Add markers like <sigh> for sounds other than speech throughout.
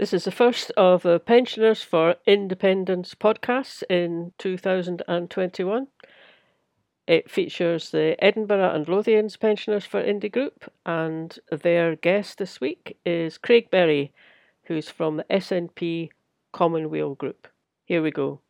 This is the first of the Pensioners for Independence podcasts in 2021. It features the Edinburgh and Lothians Pensioners for Indie group, and their guest this week is Craig Berry, who's from the SNP Commonweal group. Here we go.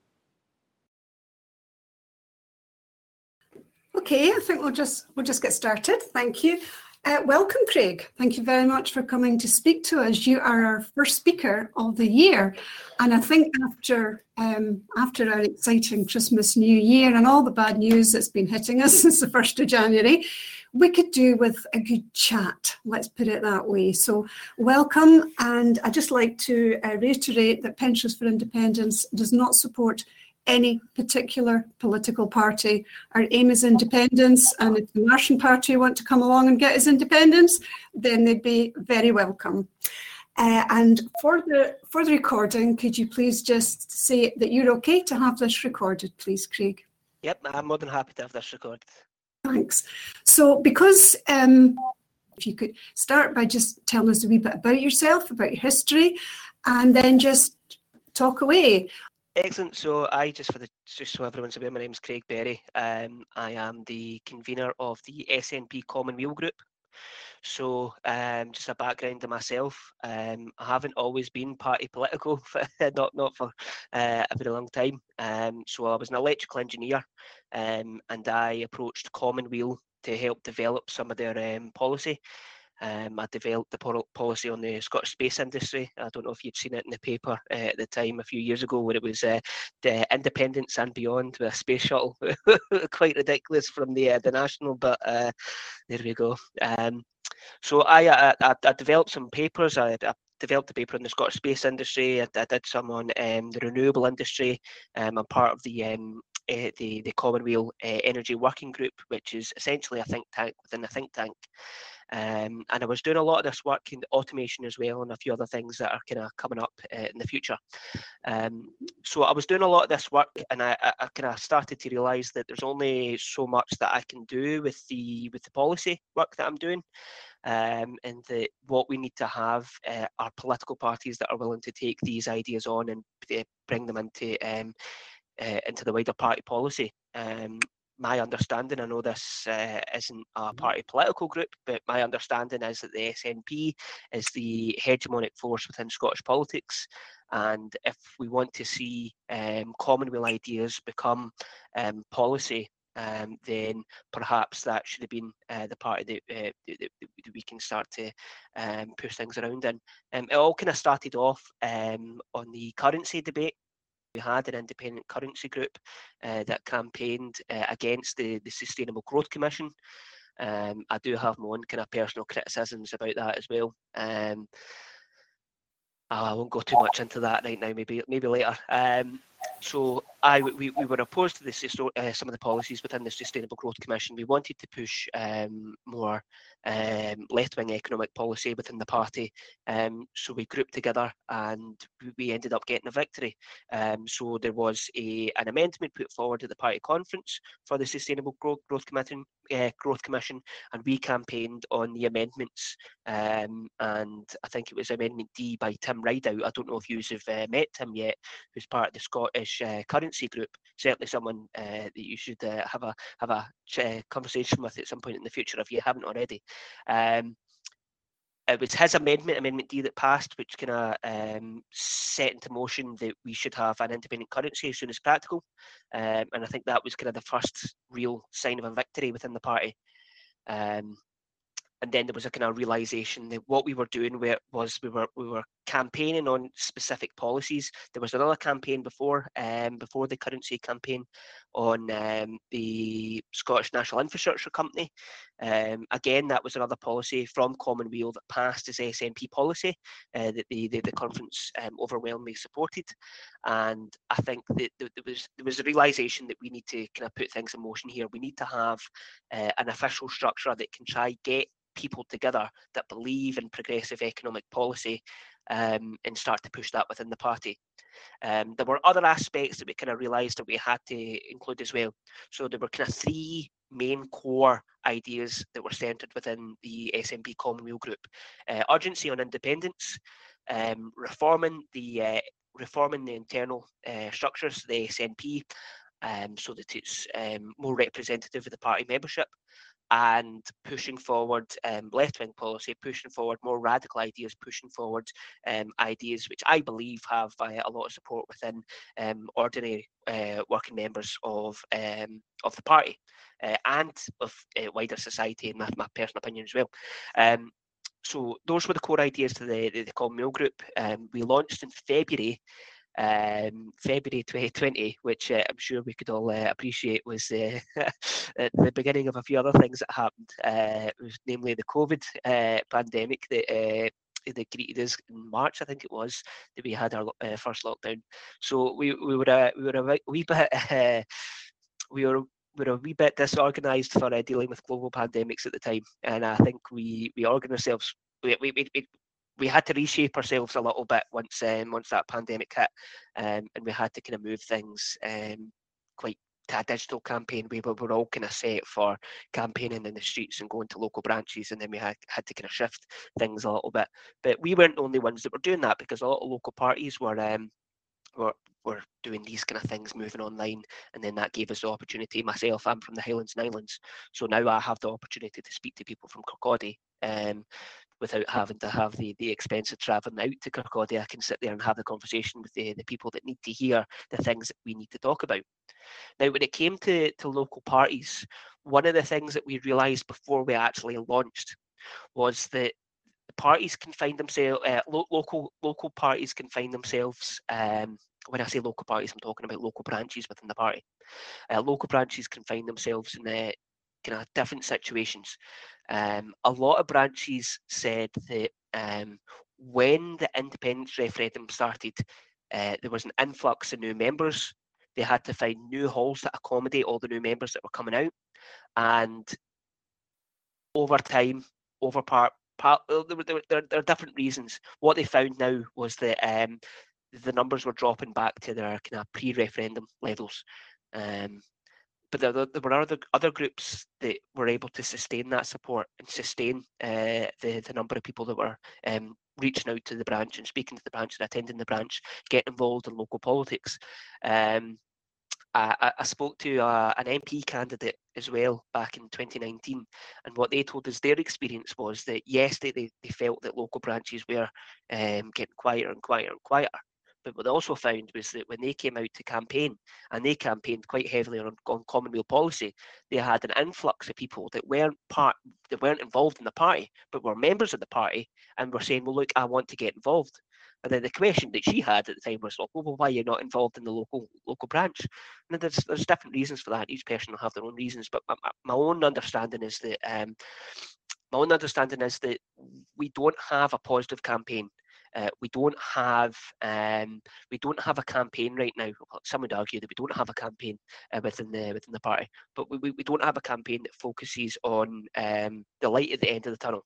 Okay, I think we'll just we'll just get started. Thank you. Uh, welcome, Craig. Thank you very much for coming to speak to us. You are our first speaker of the year, and I think after um, after our exciting Christmas New Year and all the bad news that's been hitting us <laughs> since the first of January, we could do with a good chat. Let's put it that way. So, welcome, and I'd just like to uh, reiterate that Pensions for Independence does not support any particular political party. Our aim is independence, and if the Martian Party want to come along and get us independence, then they'd be very welcome. Uh, and for the for the recording, could you please just say that you're okay to have this recorded, please, Craig? Yep, I'm more than happy to have this recorded. Thanks. So, because um, if you could start by just telling us a wee bit about yourself, about your history, and then just talk away. Excellent. So I just for the just so everyone's aware, my name is Craig Berry. Um, I am the convener of the SNP Commonweal Group. So um, just a background to myself. Um, I haven't always been party political, <laughs> for, not not for uh, a very long time. Um, so I was an electrical engineer, um, and I approached Commonweal to help develop some of their um, policy. Um, I developed the policy on the Scottish space industry. I don't know if you'd seen it in the paper uh, at the time a few years ago, where it was uh, the independence and beyond with a space shuttle. <laughs> Quite ridiculous from the uh, the national, but there we go. Um, so I, I, I developed some papers. I, I developed a paper on the Scottish space industry. I, I did some on um, the renewable industry. Um, I'm part of the um, uh, the the Commonweal uh, Energy Working Group, which is essentially a think tank within a think tank. Um, and I was doing a lot of this work in automation as well, and a few other things that are kind of coming up uh, in the future. Um, so I was doing a lot of this work, and I, I, I kind of started to realise that there's only so much that I can do with the with the policy work that I'm doing. Um, and that what we need to have uh, are political parties that are willing to take these ideas on and uh, bring them into um, uh, into the wider party policy. Um, my understanding, I know this uh, isn't a mm-hmm. party political group, but my understanding is that the SNP is the hegemonic force within Scottish politics. And if we want to see um, Commonweal ideas become um, policy, um, then perhaps that should have been uh, the party that, uh, that, that, we can start to um, push things around in. Um, it all kind of started off um, on the currency debate we had an independent currency group uh, that campaigned uh, against the, the Sustainable Growth Commission. Um, I do have my own kind of personal criticisms about that as well. Um, I won't go too much into that right now. Maybe maybe later. Um, so I we, we were opposed to this uh, some of the policies within the Sustainable Growth Commission. We wanted to push um, more um, left-wing economic policy within the party. Um, so we grouped together and we ended up getting a victory. Um, so there was a an amendment put forward at the party conference for the Sustainable Growth, Growth Commission, uh, Growth Commission, and we campaigned on the amendments. Um, and I think it was Amendment D by Tim Rideout. I don't know if you have uh, met Tim yet, who's part of the Scottish uh, Group. Certainly someone uh, that you should uh, have a have a uh, conversation with at some point in the future if you haven't already. Um, it was his amendment, Amendment D, that passed, which kind of um, set into motion that we should have an independent currency as soon as practical. Um, and I think that was kind of the first real sign of a victory within the party. Um, and then there was a kind of realization that what we were doing was we were we were campaigning on specific policies. There was another campaign before um, before the currency campaign on um, the Scottish National Infrastructure Company. Um, again, that was another policy from Commonweal that passed as SNP policy uh, that the, the, the conference um, overwhelmingly supported. And I think that there was there was a realization that we need to kind of put things in motion here. We need to have uh, an official structure that can try get people together that believe in progressive economic policy um, and start to push that within the party. Um, there were other aspects that we kind of realised that we had to include as well. So there were kind of three main core ideas that were centred within the SNP Commonweal group. Uh, urgency on independence, um, reforming the uh, reforming the internal uh, structures, of the SNP, um, so that it's um, more representative of the party membership and pushing forward um, left-wing policy, pushing forward more radical ideas, pushing forward um, ideas which I believe have uh, a lot of support within um, ordinary uh, working members of um, of the party uh, and of uh, wider society, in my, my personal opinion as well. Um, so those were the core ideas to the, the, the Common Group. Um, we launched in February um, February 2020, which uh, I'm sure we could all uh, appreciate was uh, <laughs> the beginning of a few other things that happened. Uh, namely the COVID uh, pandemic that uh, that greeted us in March, I think it was, that we had our first lockdown. So we, we were a, we were a wee bit <laughs> we were we were a wee bit disorganised for dealing with global pandemics at the time, and I think we we organised ourselves we, we, we, we had to reshape ourselves a little bit once um, once that pandemic hit, um, and we had to kind of move things um, quite to a digital campaign. We were, were all kind of set for campaigning in the streets and going to local branches, and then we had, had to kind of shift things a little bit. But we weren't the only ones that were doing that because a lot of local parties were um, were were doing these kind of things, moving online, and then that gave us the opportunity. Myself, I'm from the Highlands and Islands, so now I have the opportunity to speak to people from Kirkcaldy, um, without having to have the, the expense of travelling out to Kirkcaldy. I can sit there and have the conversation with the, the people that need to hear the things that we need to talk about. Now, when it came to, to local parties, one of the things that we realised before we actually launched was that parties can find themselves, uh, lo- local local parties can find themselves. Um, when I say local parties, I'm talking about local branches within the party. Uh, local branches can find themselves in uh, kind of different situations. Um, a lot of branches said that um, when the independence referendum started, uh, there was an influx of new members. They had to find new halls to accommodate all the new members that were coming out. And over time, over part, part there, there, there, there are different reasons. What they found now was that um, the numbers were dropping back to their kind of pre-referendum levels. Um, but there, there were other other groups that were able to sustain that support and sustain uh, the the number of people that were um, reaching out to the branch and speaking to the branch and attending the branch, getting involved in local politics. Um, I, I, spoke to uh, an MP candidate as well back in 2019, and what they told us their experience was that yes, they, they, they felt that local branches were um, getting quieter and quieter and quieter, but what they also found was that when they came out to campaign, and they campaigned quite heavily on, on Common Weal policy, they had an influx of people that weren't part, that weren't involved in the party, but were members of the party, and were saying, "Well, look, I want to get involved." And then the question that she had at the time was, "Well, why are you not involved in the local local branch?" And there's there's different reasons for that. Each person will have their own reasons, but my, my own understanding is that um, my own understanding is that we don't have a positive campaign uh, we don't have um, we don't have a campaign right now. Some would argue that we don't have a campaign uh, within the within the party, but we, we don't have a campaign that focuses on um, the light at the end of the tunnel.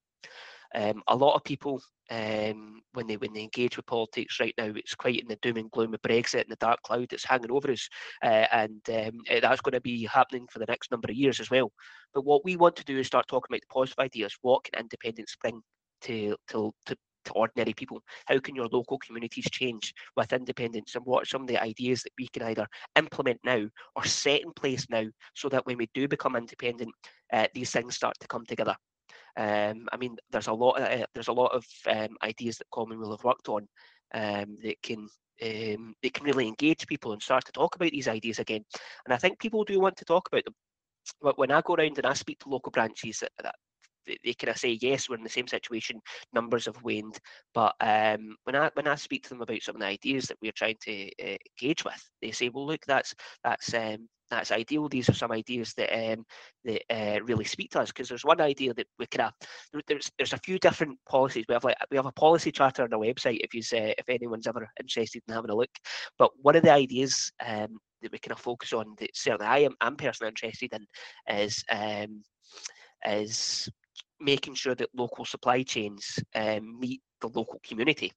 Um, a lot of people, um, when they when they engage with politics right now, it's quite in the doom and gloom of Brexit and the dark cloud that's hanging over us, uh, and um, eh, that's going to be happening for the next number of years as well. But what we want to do is start talking about the positive ideas. What can independence bring to to to to ordinary people? How can your local communities change with independence? And what are some of the ideas that we can either implement now or set in place now so that when we do become independent, uh, these things start to come together? Um, I mean, there's a lot. Of, uh, there's a lot of um, ideas that Common Weal have worked on um, that can um, can really engage people and start to talk about these ideas again. And I think people do want to talk about them. But when I go around and I speak to local branches they, kind of say yes we're in the same situation numbers have waned but um, when i when i speak to them about some of the ideas that we're trying to uh, engage with they say well look that's that's um, that's ideal. These are some ideas that um, that uh, really speak to us because there's one idea that we kind of there's there's a few different policies. We have like we have a policy charter on our website if you uh, if anyone's ever interested in having a look. But one of the ideas um, that we kind of focus on that certainly I am I'm personally interested in is um, is making sure that local supply chains um, meet the local community.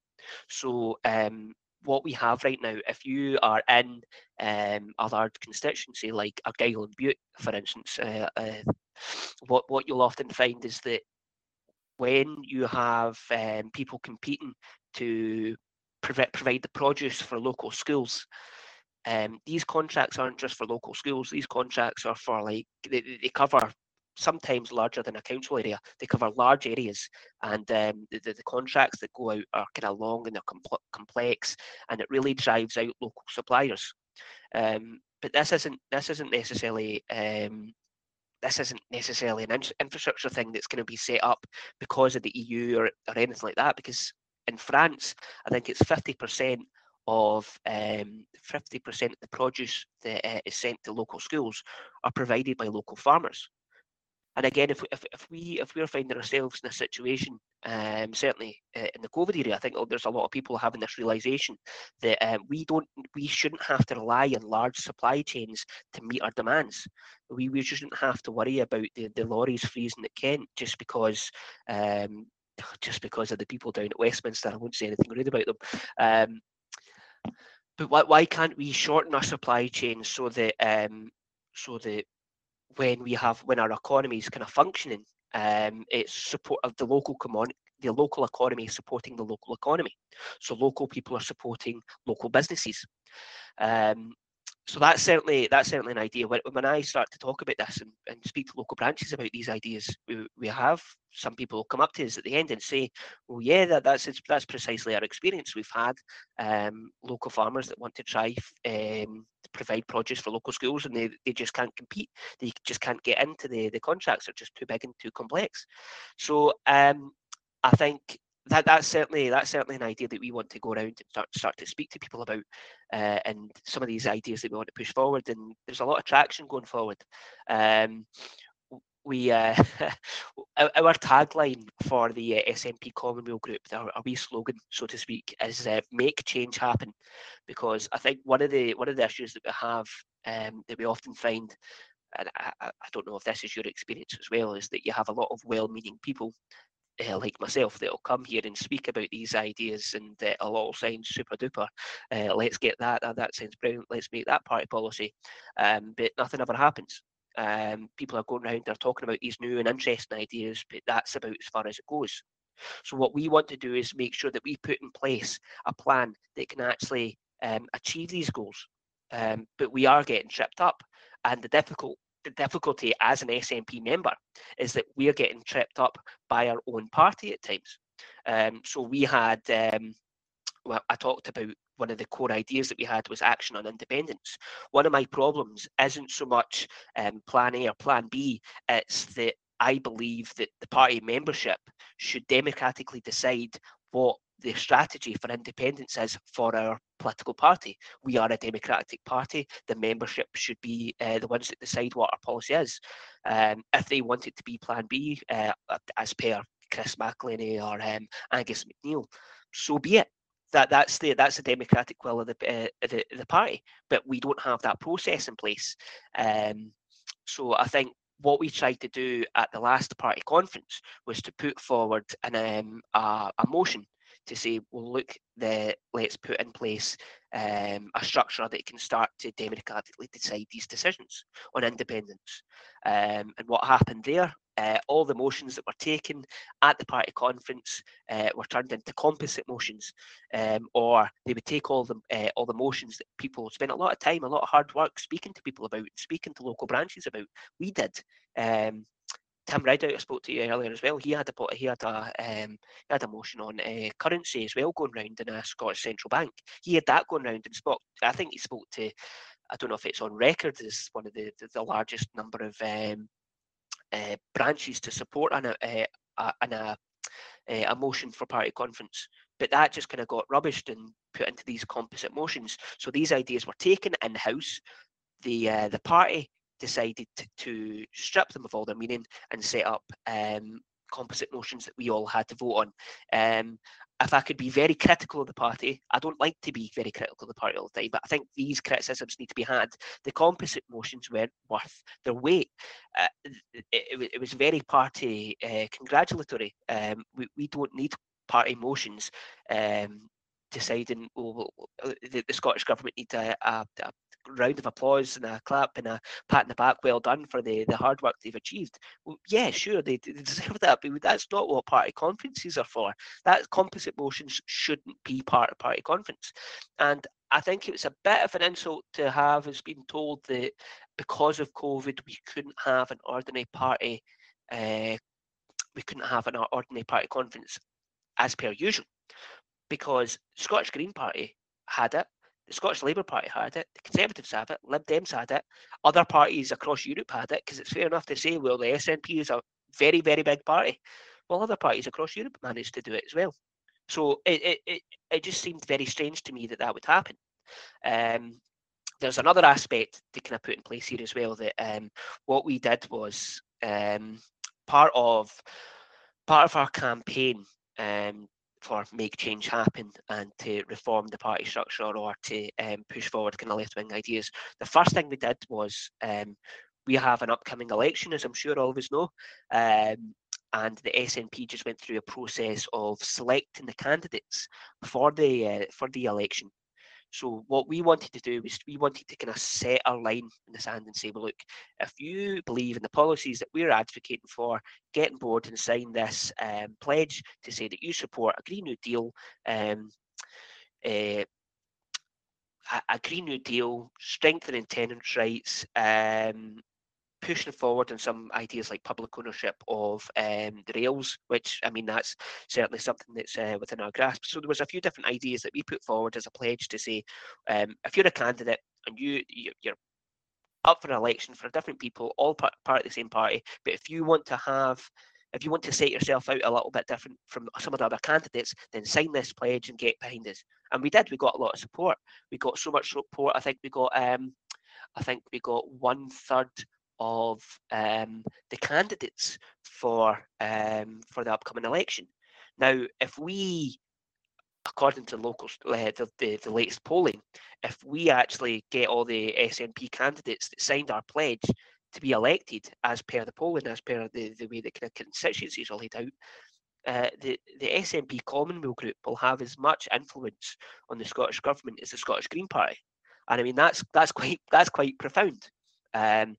So um, what we have right now, if you are in um, a large constituency like Argyll and Bute, for instance, uh, uh, what what you'll often find is that when you have um, people competing to provide, provide the produce for local schools. Um, these contracts aren't just for local schools. These contracts are for like they, they cover sometimes larger than a council area. They cover large areas, and um, the, the, contracts that go out are kind of long and they're compl- complex, and it really drives out local suppliers. Um, but this isn't this isn't necessarily um, this isn't necessarily an in- infrastructure thing that's going to be set up because of the EU or, or anything like that. Because in France, I think it's fifty percent of um, 50% of the produce that uh, is sent to local schools are provided by local farmers and again, if, if, if we if we're finding ourselves in a situation, um, certainly uh, in the COVID area, I think there's a lot of people having this realization that um, we don't we shouldn't have to rely on large supply chains to meet our demands. We we shouldn't have to worry about the, the lorries freezing at Kent just because um, <sighs> just because of the people down at Westminster. I won't say anything rude about them. Um, but why, why can't we shorten our supply chains so that um, so that when we have when our economy is kind of functioning, um, it's support of the local common the local economy is supporting the local economy. So local people are supporting local businesses. Um, so that's certainly that's certainly an idea. When, when I start to talk about this and, and speak to local branches about these ideas, we, we have some people come up to us at the end and say, "Well, yeah, that, that's that's precisely our experience. We've had um, local farmers that want to try um, provide produce for local schools, and they, they just can't compete. They just can't get into the the contracts; they're just too big and too complex. So um, I think that that's certainly that's certainly an idea that we want to go around and start start to speak to people about, uh, and some of these ideas that we want to push forward. And there's a lot of traction going forward. Um, we uh, <laughs> our tagline for the uh, SNP Commonweal Group, our, our wee slogan, so to speak, is uh, "Make change happen," because I think one of the one of the issues that we have um, that we often find and I, I, don't know if this is your experience as well, is that you have a lot of well-meaning people uh, like myself that'll come here and speak about these ideas and uh, a lot of sound super duper. Let's get that, that, that sounds brilliant, let's make that party policy. Um, but nothing ever happens. Um, people are going around, they're talking about these new and interesting ideas, but that's about as far as it goes. So what we want to do is make sure that we put in place a plan that can actually um, achieve these goals. Um, but we are getting tripped up. And the difficult the difficulty as an SNP member is that we're getting tripped up by our own party at times. Um, so we had, um, well, I talked about one of the core ideas that we had was action on independence. One of my problems isn't so much um, Plan A or Plan B, it's that I believe that the party membership should democratically decide what the strategy for independence is for our political party. We are a democratic party. The membership should be uh, the ones that decide what our policy is. Um, if they want it to be Plan B, uh, as per Chris McEleny or um, Angus MacNeil, so be it. That that's the that's the democratic will of the uh, the, the party. But we don't have that process in place. Um, so I think what we tried to do at the last party conference was to put forward an um, a, a motion to say, well, look, the, let's put in place um, a structure that can start to democratically decide these decisions on independence. Um, and what happened there, uh, all the motions that were taken at the party conference uh, were turned into composite motions, um, or they would take all the uh, all the motions that people spent a lot of time, a lot of hard work speaking to people about, speaking to local branches about. We did. Um, Tim Rideout, I spoke to you earlier as well. He had a he had a um, he had a motion on uh, currency as well going round in a Scottish central bank. He had that going round and spoke. I think he spoke to. I don't know if it's on record as one of the the, largest number of um, branches to support an, uh, an a, a motion for party conference. But that just kind of got rubbished and put into these composite motions. So these ideas were taken in house. The uh, the party decided to, to, strip them of all their meaning and set up um, composite motions that we all had to vote on. Um, if I could be very critical of the party, I don't like to be very critical of the party all the time, but I think these criticisms need to be had. The composite motions weren't worth their weight. Uh, it, it, was very party uh, congratulatory. Um, we, we don't need party motions um, deciding oh, the, the, Scottish government need a, a, a round of applause and a clap and a pat in the back, well done for the, the hard work they've achieved. Well, yeah, sure, they, they deserve that, but that's not what party conferences are for. That composite motions shouldn't be part of party conference. And I think it was a bit of an insult to have us been told that because of COVID, we couldn't have an ordinary party, uh, we couldn't have an ordinary party conference as per usual, because Scottish Green Party had it, the Scottish Labour Party had it, the Conservatives had it, Lib Dems had it, other parties across Europe had it, because it's fair enough to say, well, the SNP is a very, very big party. Well, other parties across Europe managed to do it as well. So it, it, it, it just seemed very strange to me that that would happen. Um, there's another aspect to kind of put in place here as well that um, what we did was um, part of part of our campaign um, for make change happen and to reform the party structure or to um, push forward kind of left wing ideas. The first thing we did was um, we have an upcoming election, as I'm sure all of us know, um, and the SNP just went through a process of selecting the candidates for the uh, for the election. So what we wanted to do was we wanted to kind of set a line in the sand and say, well, look, if you believe in the policies that we're advocating for, get on board and sign this um, pledge to say that you support a Green New Deal. Um, uh, a, Green New Deal, strengthening tenants' rights, um, pushing forward on some ideas like public ownership of um, the rails, which I mean that's certainly something that's uh, within our grasp. So there was a few different ideas that we put forward as a pledge to say, um, if you're a candidate and you you're up for an election for different people, all part, part of the same party, but if you want to have if you want to set yourself out a little bit different from some of the other candidates, then sign this pledge and get behind us. And we did. We got a lot of support. We got so much support. I think we got um, I think we got one third of um, the candidates for um, for the upcoming election. Now, if we, according to local uh, the, the, the latest polling, if we actually get all the SNP candidates that signed our pledge to be elected as per the polling, as per the, the way the kind of constituencies are laid out, uh, the, the SNP Commonweal group will have as much influence on the Scottish government as the Scottish Green Party. And I mean that's that's quite that's quite profound. Um,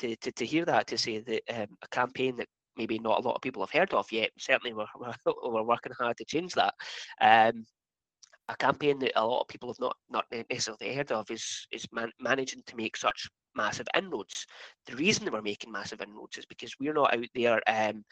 to, to, to hear that, to say that um, a campaign that maybe not a lot of people have heard of yet, certainly we're, <laughs> we're, working hard to change that. Um, a campaign that a lot of people have not not necessarily heard of is is man- managing to make such massive inroads. The reason that we're making massive inroads is because we're not out there, um,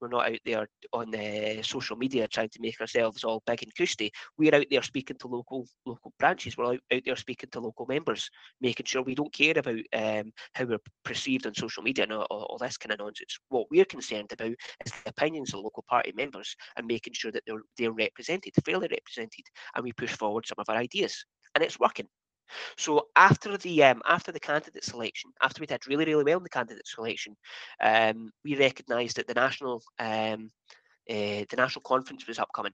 we're not out there on the social media trying to make ourselves all big and cushy. We're out there speaking to local local branches. We're out, out there speaking to local members, making sure we don't care about um, how we're perceived on social media and all, all, this kind of nonsense. What we're concerned about is the opinions of local party members and making sure that they're they're represented, fairly represented, and we push forward some of our ideas. And it's working. So after the um, after the candidate selection, after we did really really well in the candidate selection, um, we recognised that the national um, uh, the national conference was upcoming.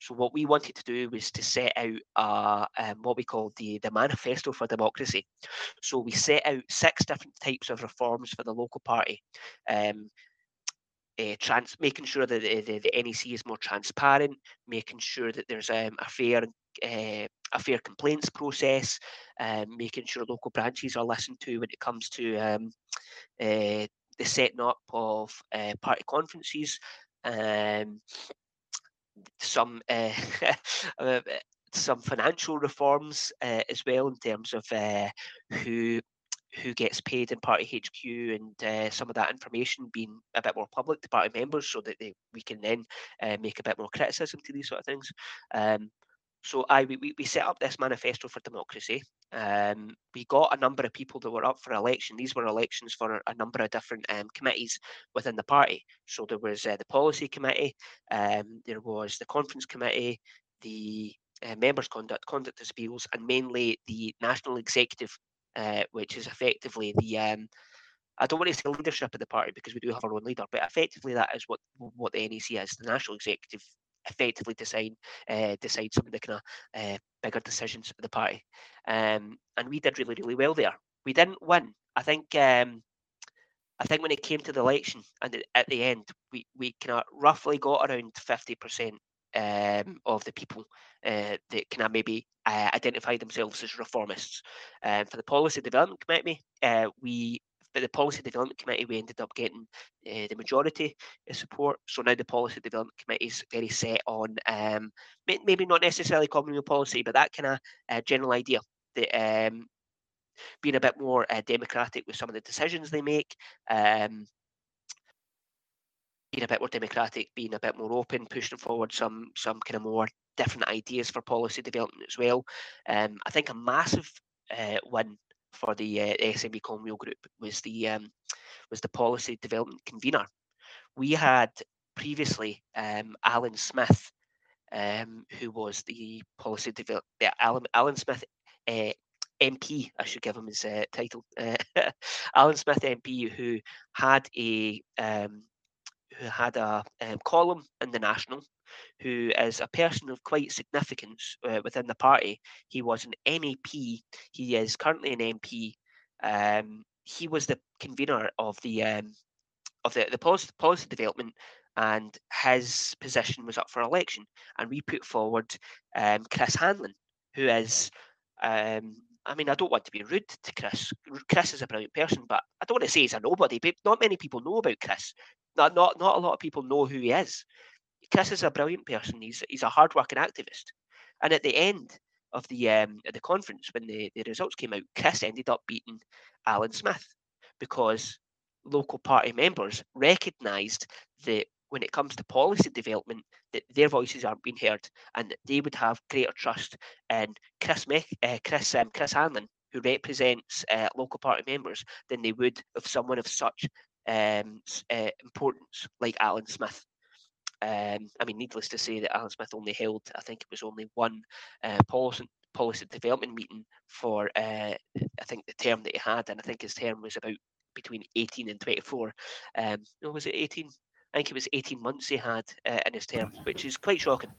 So what we wanted to do was to set out uh, um, what we call the the manifesto for democracy. So we set out six different types of reforms for the local party. Um, uh, trans- making sure that the, the, the, NEC is more transparent, making sure that there's um, a fair uh, a fair complaints process, um, making sure local branches are listened to when it comes to um, uh, the setting up of uh, party conferences, um, some <laughs> uh, some financial reforms as well in terms of who who gets paid in party HQ and uh, some of that information being a bit more public to party members so that they, we can then uh, make a bit more criticism to these sort of things. Um, so I we, we set up this manifesto for democracy. Um, we got a number of people that were up for election. These were elections for a number of different um, committees within the party. So there was uh, the policy committee, um, there was the conference committee, the uh, members' conduct, conduct appeals, and mainly the national executive, uh, which is effectively the um, I don't want to say leadership of the party because we do have our own leader, but effectively that is what what the NEC is, the national executive effectively decide uh, decide some of the kind of uh, bigger decisions of the party. Um, and we did really really well there. We didn't win. I think um, I think when it came to the election and at the end, we we kind of roughly got around fifty percent um, of the people uh, that can maybe uh, identify themselves as reformists. Um, for the Policy Development Committee, uh, we but the Policy Development Committee, we ended up getting uh, the majority support. So now the Policy Development Committee is very set on um, maybe not necessarily communal policy, but that kind of uh, general idea that um, being a bit more uh, democratic with some of the decisions they make, um, being a bit more democratic, being a bit more open, pushing forward some some kind of more different ideas for policy development as well. Um, I think a massive uh, win for the uh, Commonweal Group was the um, was the policy development convener. We had previously um, Alyn Smith, um, who was the policy develop yeah, Alyn, Alyn Smith uh, MP. I should give him his uh, title. <laughs> Alyn Smith MP, who had a um, who had a um, column in the National who is a person of quite significance uh, within the party. He was an MEP. He is currently an MP. Um, he was the convener of the um, of the, the policy, policy development, and his position was up for election. And we put forward um, Chris Hanlon, who is um, I mean, I don't want to be rude to Chris. Chris is a brilliant person, but I don't want to say he's a nobody. But not many people know about Chris. Not not not a lot of people know who he is. Chris is a brilliant person. He's he's a hardworking activist. And at the end of the um, the conference, when the, the results came out, Chris ended up beating Alyn Smith because local party members recognised that when it comes to policy development, that their voices aren't being heard, and that they would have greater trust in Chris Mech, uh, Chris um, Chris Hanlon, who represents uh, local party members, than they would of someone of such um, uh, importance like Alyn Smith. Um, I mean, needless to say that Alyn Smith only held, I think it was only one uh, policy policy development meeting for uh, I think the term that he had, and I think his term was about between 18 and 24. Um, no, was it 18? I think it was 18 months he had uh, in his term, which is quite shocking.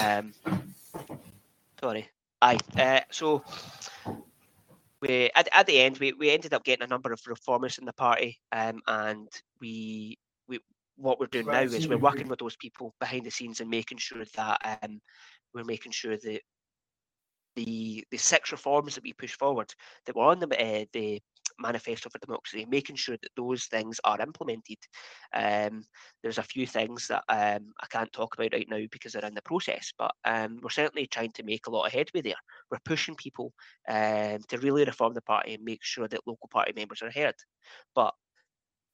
Um, sorry. Aye. Uh, so we at, at the end we, we ended up getting a number of reformers in the party, um, and we what we're doing right, now is we're working with those people behind the scenes and making sure that um, we're making sure that the the six reforms that we push forward that were on the uh, the manifesto for democracy, making sure that those things are implemented. Um, there's a few things that um, I can't talk about right now because they're in the process, but um, we're certainly trying to make a lot of headway there. We're pushing people um, to really reform the party and make sure that local party members are heard. But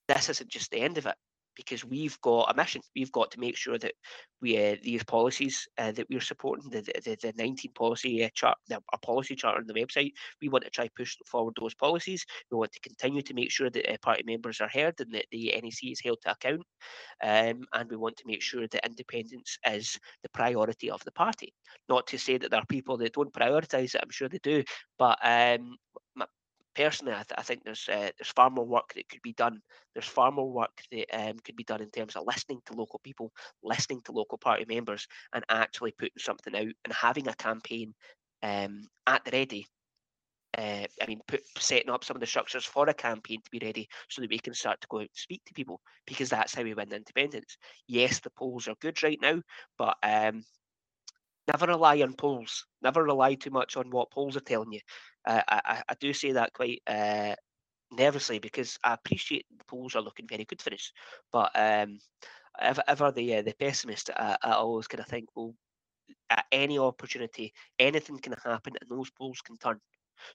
this isn't just the end of it because we've got a mission. We've got to make sure that we uh, these policies uh, that we're supporting, the the, the 19 policy uh, chart, the, our policy chart on the website, we want to try push forward those policies. We want to continue to make sure that uh, party members are heard and that the NEC is held to account, um, and we want to make sure that independence is the priority of the party. Not to say that there are people that don't prioritise it. I'm sure they do, but um, personally, I, th- I think there's uh, there's far more work that could be done. There's far more work that um, could be done in terms of listening to local people, listening to local party members, and actually putting something out and having a campaign um, at the ready. Uh, I mean, put, setting up some of the structures for a campaign to be ready so that we can start to go out and speak to people because that's how we win independence. Yes, the polls are good right now, but um, never rely on polls. Never rely too much on what polls are telling you. Uh, I, I do say that quite uh, nervously because I appreciate the polls are looking very good for us, but um, ever, ever the uh, the pessimist, I, I always kind of think, well, at any opportunity, anything can happen, and those polls can turn.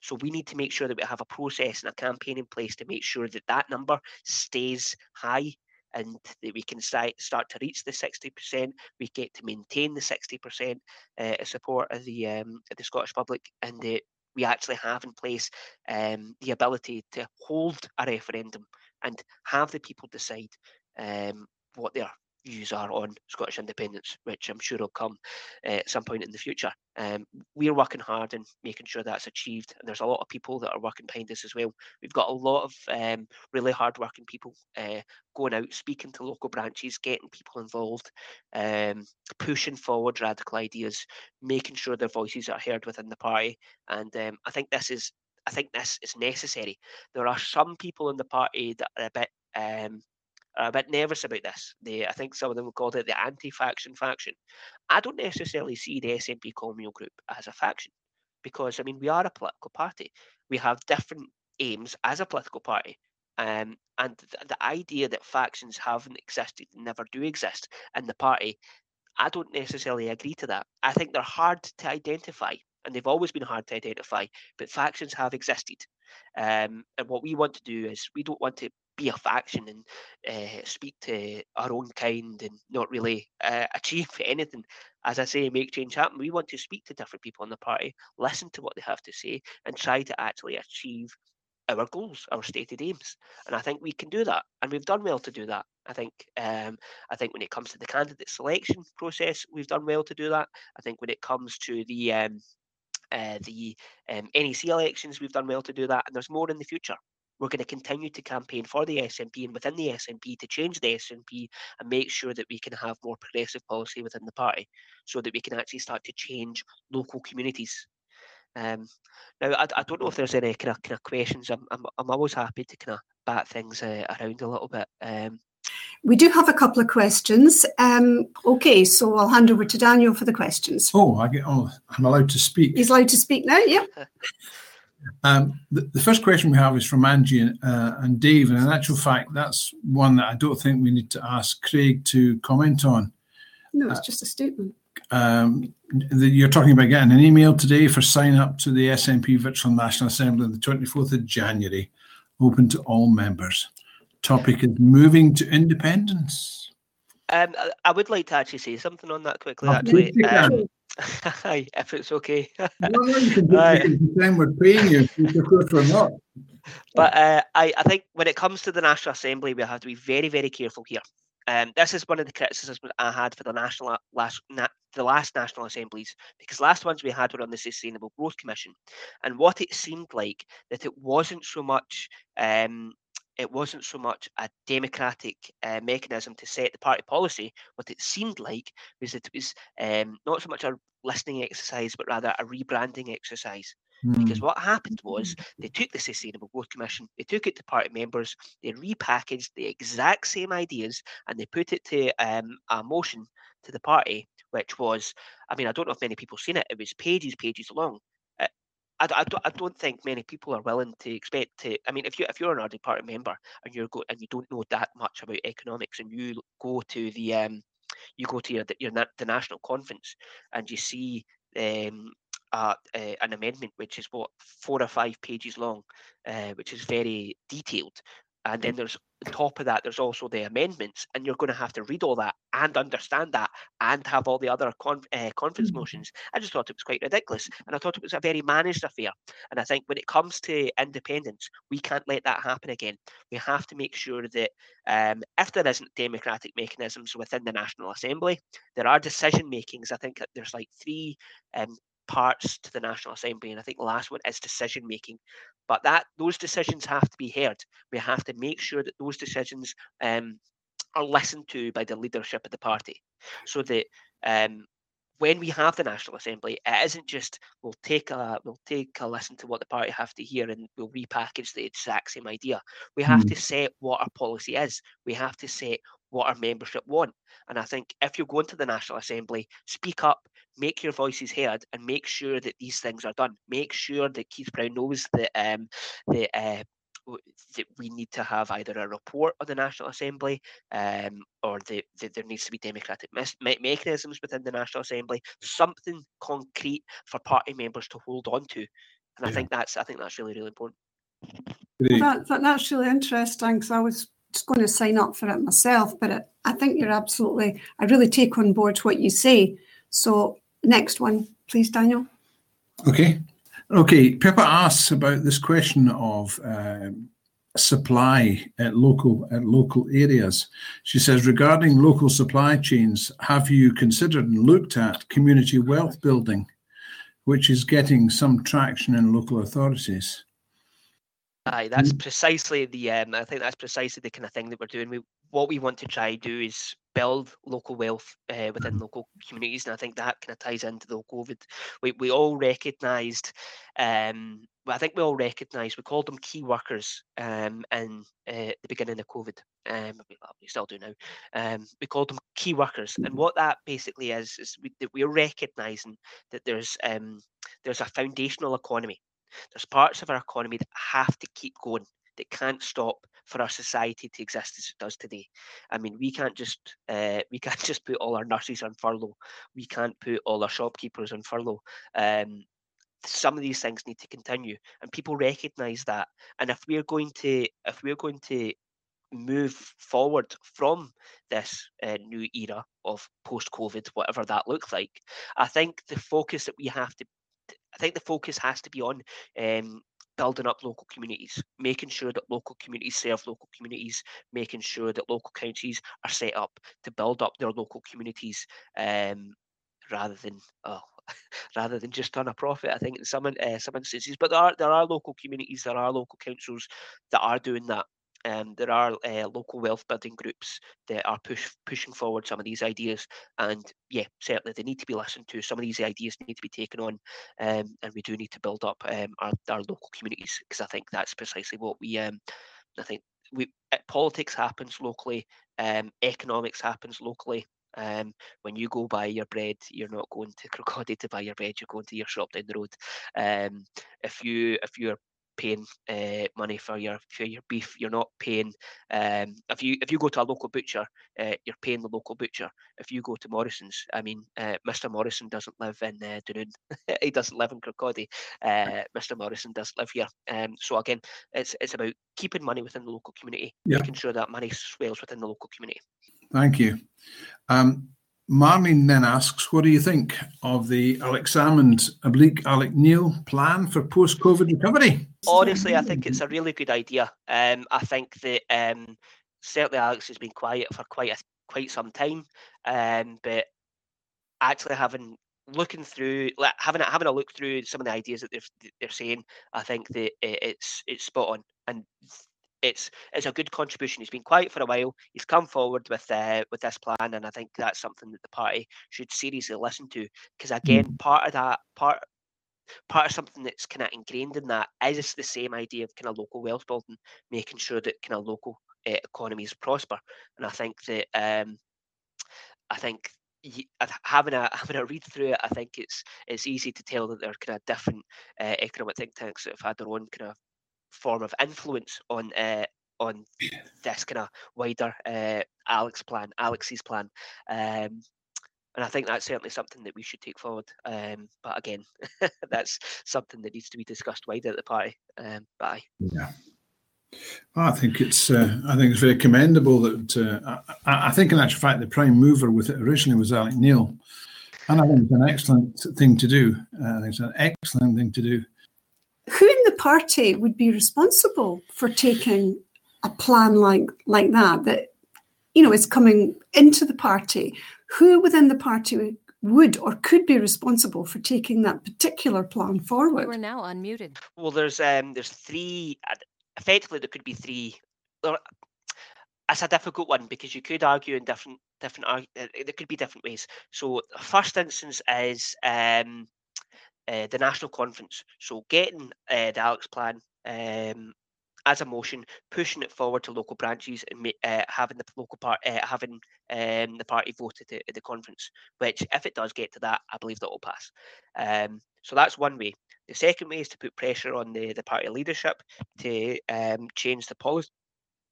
So we need to make sure that we have a process and a campaign in place to make sure that that number stays high and that we can start start to reach the 60%. We get to maintain the 60% uh, support of the um, of the Scottish public, and that we actually have in place um, the ability to hold a referendum and have the people decide um, what their views are on Scottish independence, which I'm sure will come uh, at some point in the future. Um, we're working hard and making sure that's achieved, and there's a lot of people that are working behind this as well. We've got a lot of um, really hard-working people uh, going out, speaking to local branches, getting people involved, um, pushing forward radical ideas, making sure their voices are heard within the party. And um, I think this is I think this is necessary. There are some people in the party that are a bit um, are a bit nervous about this. They, I think some of them called it the anti-faction faction. I don't necessarily see the SNP Commonweal Group as a faction. because I mean we are a political party. We have different aims as a political party. Um, and th- the idea that factions haven't existed never do exist in the party, I don't necessarily agree to that. I think they're hard to identify, and they've always been hard to identify, but factions have existed. Um, and what we want to do is we don't want to be a faction and uh, speak to our own kind and not really uh, <laughs> achieve anything. As I say, make change happen. We want to speak to different people in the party, listen to what they have to say, and try to actually achieve our goals, our stated aims. And I think we can do that, and we've done well to do that. I think um, I think when it comes to the candidate selection process, we've done well to do that. I think when it comes to the um, uh, the um, NEC elections, we've done well to do that, and there's more in the future. We're going to continue to campaign for the SNP and within the SNP to change the SNP and make sure that we can have more progressive policy within the party so that we can actually start to change local communities. Um, now, I, I don't know if there's any kind of, kind of questions. I'm, I'm, I'm always happy to kind of bat things uh, around a little bit. Um, we do have a couple of questions. Um, okay, so I'll hand over to Daniel for the questions. Oh, I get. Oh, I'm allowed to speak. He's allowed to speak now. Yep. <laughs> Um, the, the, first question we have is from Angie and, uh, and Dave, and in actual fact, that's one that I don't think we need to ask Craig to comment on. No, it's uh, just a statement. Um, the, you're talking about getting an email today for sign up to the SNP Virtual National Assembly on the 24th of January, open to all members. Topic is moving to independence. Um, I would like to actually say something on that quickly. Actually, um, <laughs> if it's okay. no, no, you can <laughs> pretend we're paying you, course we're not. But uh, I, I think when it comes to the National Assembly, we have to be very, very careful here. Um, this is one of the criticisms I had for the national last na, the last national assemblies because last ones we had were on the Sustainable Growth Commission, and what it seemed like that it wasn't so much um, it wasn't so much a democratic uh, mechanism to set the party policy. What it seemed like was that it was um, not so much a listening exercise, but rather a rebranding exercise. Mm. Because what happened was they took the Sustainable Growth Commission, they took it to party members, they repackaged the exact same ideas, and they put it to um, a motion to the party, which was, I mean, I don't know if many people seen it. It was pages, pages long. I, I, don't, I don't think many people are willing to expect to. I mean, if you if you're an RD Party member and you're go and you don't know that much about economics and you go to the um, you go to your, your the national conference and you see um, uh, uh, an amendment which is what four or five pages long, uh, which is very detailed, and then there's on top of that, there's also the amendments, and you're going to have to read all that and understand that and have all the other con- uh, conference mm-hmm. motions. I just thought it was quite ridiculous, and I thought it was a very managed affair. And I think when it comes to independence, we can't let that happen again. We have to make sure that um, if there isn't democratic mechanisms within the National Assembly, there are decision makings. I think there's like three um, parts to the National Assembly, and I think the last one is decision making. But that those decisions have to be heard. We have to make sure that those decisions um, are listened to by the leadership of the party, so that um, when we have the National Assembly, it isn't just we'll take a we'll take a listen to what the party have to hear and we'll repackage the exact same idea. We have mm. to set what our policy is. We have to set what our membership want. And I think if you're going to the National Assembly, speak up, make your voices heard and make sure that these things are done. Make sure that Keith Brown knows that um, the uh, that we need to have either a report of the National Assembly um, or the, the, there needs to be democratic me- mechanisms within the National Assembly, something concrete for party members to hold on to. And yeah. I think that's I think that's really really important. That, that, that's really interesting because I was just going to sign up for it myself, but it, I think you're absolutely. I really take on board what you say. So Next one, please, Daniel. Okay. Okay. Pippa asks about this question of uh, supply at local at local areas. She says, regarding local supply chains, have you considered and looked at community wealth building, which is getting some traction in local authorities? Aye, that's precisely the. Um, I think that's precisely the kind of thing that we're doing. We, what we want to try do is build local wealth uh, within mm-hmm. local communities, and I think that kind of ties into the COVID. We we all recognised, um, I think we all recognised. We called them key workers um, in uh, the beginning of COVID. Um, we, still do now. Um, we called them key workers, and what that basically is is we, we're recognising that there's um, there's a foundational economy. There's parts of our economy that have to keep going, that can't stop for our society to exist as it does today. I mean, we can't just uh, we <laughs> can't just put all our nurses on furlough. We can't put all our shopkeepers on furlough. Um, some of these things need to continue, and people recognise that. And if we're going to if we're going to move forward from this uh, new era of post COVID, whatever that looks like, I think the focus that we have to, I think the focus has to be on um, building up local communities, making sure that local communities serve local communities, making sure that local counties are set up to build up their local communities um, rather than oh, <laughs> rather than just turn a profit. I think in some uh, some instances, but there are there are local communities, there are local councils that are doing that. Um, there are uh, local wealth building groups that are push, pushing forward some of these ideas, and yeah, certainly they need to be listened to. Some of these ideas need to be taken on, um, and we do need to build up um, our, our local communities because I think that's precisely what we. Um, I think we uh, politics happens locally, um, economics happens locally, um, when you go buy your bread, you're not going to <laughs> Kirkcaldy to buy your bread. You're going to your shop down the road. Um, if you if you're paying uh, money for your for your beef, you're not paying. Um, if you if you go to a local butcher, uh, you're paying the local butcher. If you go to Morrison's, I mean, uh, Mr. Morrison doesn't live in uh, Dunoon. <laughs> he doesn't live in Kirkcaldy. Uh, Mr. Morrison does live here. Um, so again, it's it's about keeping money within the local community, yeah. making sure that money swells within the local community. Thank you. Um, Marlene then asks, what do you think of the Alex Salmond oblique Alec Neil plan for post-COVID recovery? Honestly, I think it's a really good idea. Um, I think that um, certainly Alex has been quiet for quite a, quite some time, um, but actually having looking through like, having a, having a look through some of the ideas that they're they're saying, I think that it's it's spot on. And it's it's a good contribution. He's been quiet for a while. He's come forward with uh, with this plan, and I think that's something that the party should seriously listen to. Because again, mm. part of that part part of something that's kind of ingrained in that is the same idea of kind of local wealth building, making sure that kind of local uh, economies prosper. And I think that um, I think having a <laughs> having a read through it, I think it's it's easy to tell that there are kind of different uh, economic think tanks that have had their own kind of form of influence on uh, on <clears throat> this kind of wider uh, Alex plan, Alex's plan. Um, and I think that's certainly something that we should take forward. Um, but again, <laughs> that's something that needs to be discussed wider at the party. Um, but yeah. I think it's uh, I think it's very commendable that uh, I, I, think in actual fact the prime mover with it originally was Alec Neil, and I think it's an excellent thing to do. Uh, I think it's an excellent thing to do who in the party would be responsible for taking a plan like like that that you know is coming into the party. Who within the party would or could be responsible for taking that particular plan forward? We're now unmuted. Well there's um there's three effectively there could be three it's a difficult one because you could argue in different different uh, there could be different ways. So first instance is um uh, the national conference. So getting uh, the Alex plan um, as a motion, pushing it forward to local branches and uh, having the local part, uh, having um, the party vote at the, at the, conference. Which, if it does get to that, I believe that will pass. Um, so that's one way. The second way is to put pressure on the, the party leadership to um, change the policy.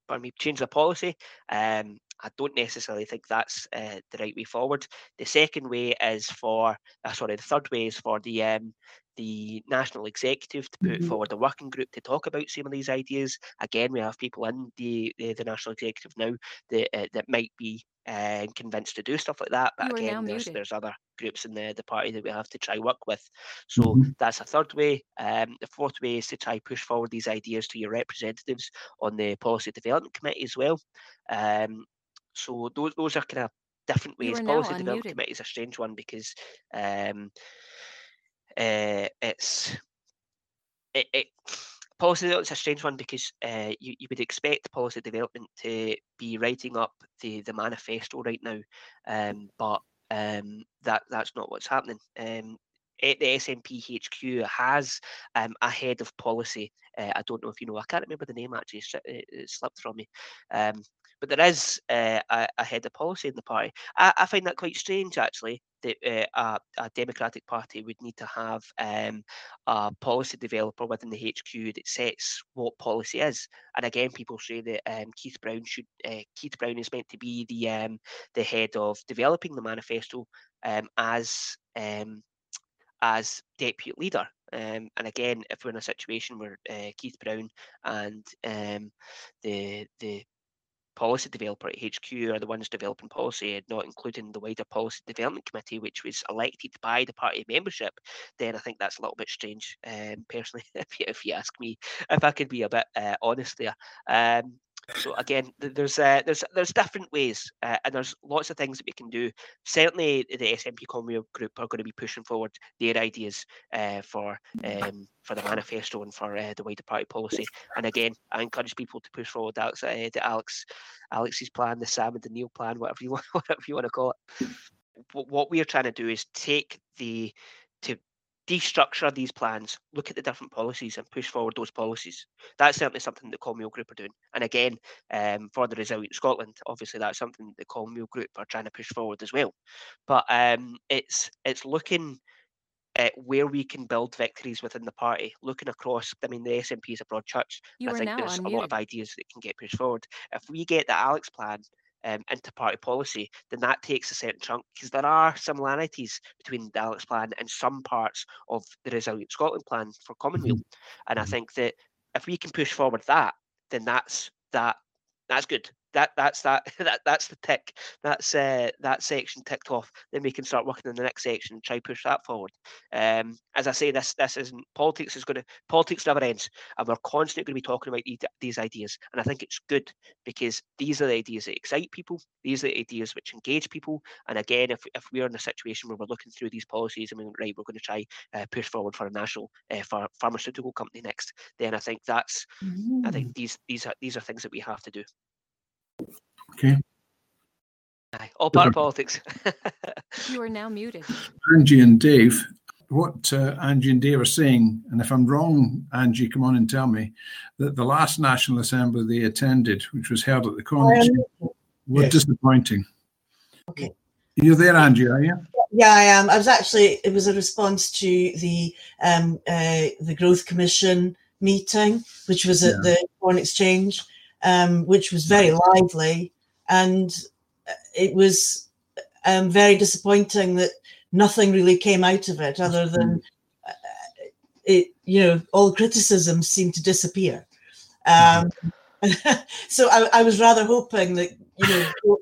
Pardon me, change the policy. Um, I don't necessarily think that's uh, the right way forward. The second way is for, uh, sorry, the third way is for the um, the national executive to put mm-hmm. forward a working group to talk about some of these ideas. Again, we have people in the the, the national executive now that uh, that might be uh, convinced to do stuff like that. But you again, there's there's other groups in the, the party that we have to try work with. So mm-hmm. that's a third way. Um, the fourth way is to try push forward these ideas to your representatives on the policy development committee as well. Um, so those those are kind of different ways. Policy development committee is a strange one because um, uh, it's it, it policy development is a strange one because uh, you, you would expect policy development to be writing up the, the manifesto right now, um, but um, that that's not what's happening. Um, the SNP HQ has um, a head of policy. Uh, I don't know if you know. I can't remember the name actually. It, it slipped from me. Um, but there is uh, a, a, head of policy in the party. I, I find that quite strange, actually, that uh, a, a, Democratic Party would need to have um, a policy developer within the HQ that sets what policy is. And again, people say that um, Keith Brown should uh, Keith Brown is meant to be the um, the head of developing the manifesto um, as um, as deputy leader. Um, and again, if we're in a situation where uh, Keith Brown and um, the the policy developer at HQ are the ones developing policy, and not including the wider policy development committee, which was elected by the party membership, then I think that's a little bit strange, um, personally, if <laughs> you, if you ask me, if I could be a bit uh, honest there. Um, so again, there's uh, there's there's different ways, uh, and there's lots of things that we can do. Certainly, the SNP Commonweal Group are going to be pushing forward their ideas uh, for um, for the manifesto and for uh, the wider party policy. And again, I encourage people to push forward Alex, uh, the Alex Alex's plan, the Salmond the Neil plan, whatever you <laughs> want, whatever you want to call it. What we are trying to do is take the destructure these plans, look at the different policies and push forward those policies. That's certainly something the Commonweal Group are doing. And again, um, for the Resilient Scotland, obviously that's something the Commonweal Group are trying to push forward as well. But um, it's it's looking at where we can build victories within the party, looking across. I mean, the SNP is a broad church. I think there's a lot of ideas that can get pushed forward. If we get the Alex plan um, into party policy, then that takes a certain chunk because there are similarities between the Alex plan and some parts of the Resilient Scotland plan for Commonweal. Mm-hmm. And I mm-hmm. think that if we can push forward that, then that's that that's good that that's that, <laughs> that that's the tick. That's uh, that section ticked off. Then we can start working on the next section and try push that forward. Um, as I say, this this isn't politics is going to politics never ends, and we're constantly going to be talking about these, ideas. And I think it's good because these are the ideas that excite people. These are the ideas which engage people. And again, if if we're in a situation where we're looking through these policies and we're right, we're going to try uh, push forward for a national uh, for pharmaceutical company next. Then I think that's mm. I think mm. these these are these are things that we have to do. Okay. Aye, all part of politics. <laughs> you are now muted. Angie and Dave, what uh, Angie and Dave are saying, and if I'm wrong, Angie, come on and tell me, that the last National Assembly they attended, which was held at the Connacht, was yes. disappointing. Okay. You're there, Angie, are you? Yeah, I am. I was actually, it was a response to the um, uh, the Growth Commission meeting, which was at yeah. the Corn Exchange um, which was very lively. And it was um, very disappointing that nothing really came out of it other than uh, it, you know, all criticism seemed to disappear. Um, <laughs> so I, I, was rather hoping that, you know,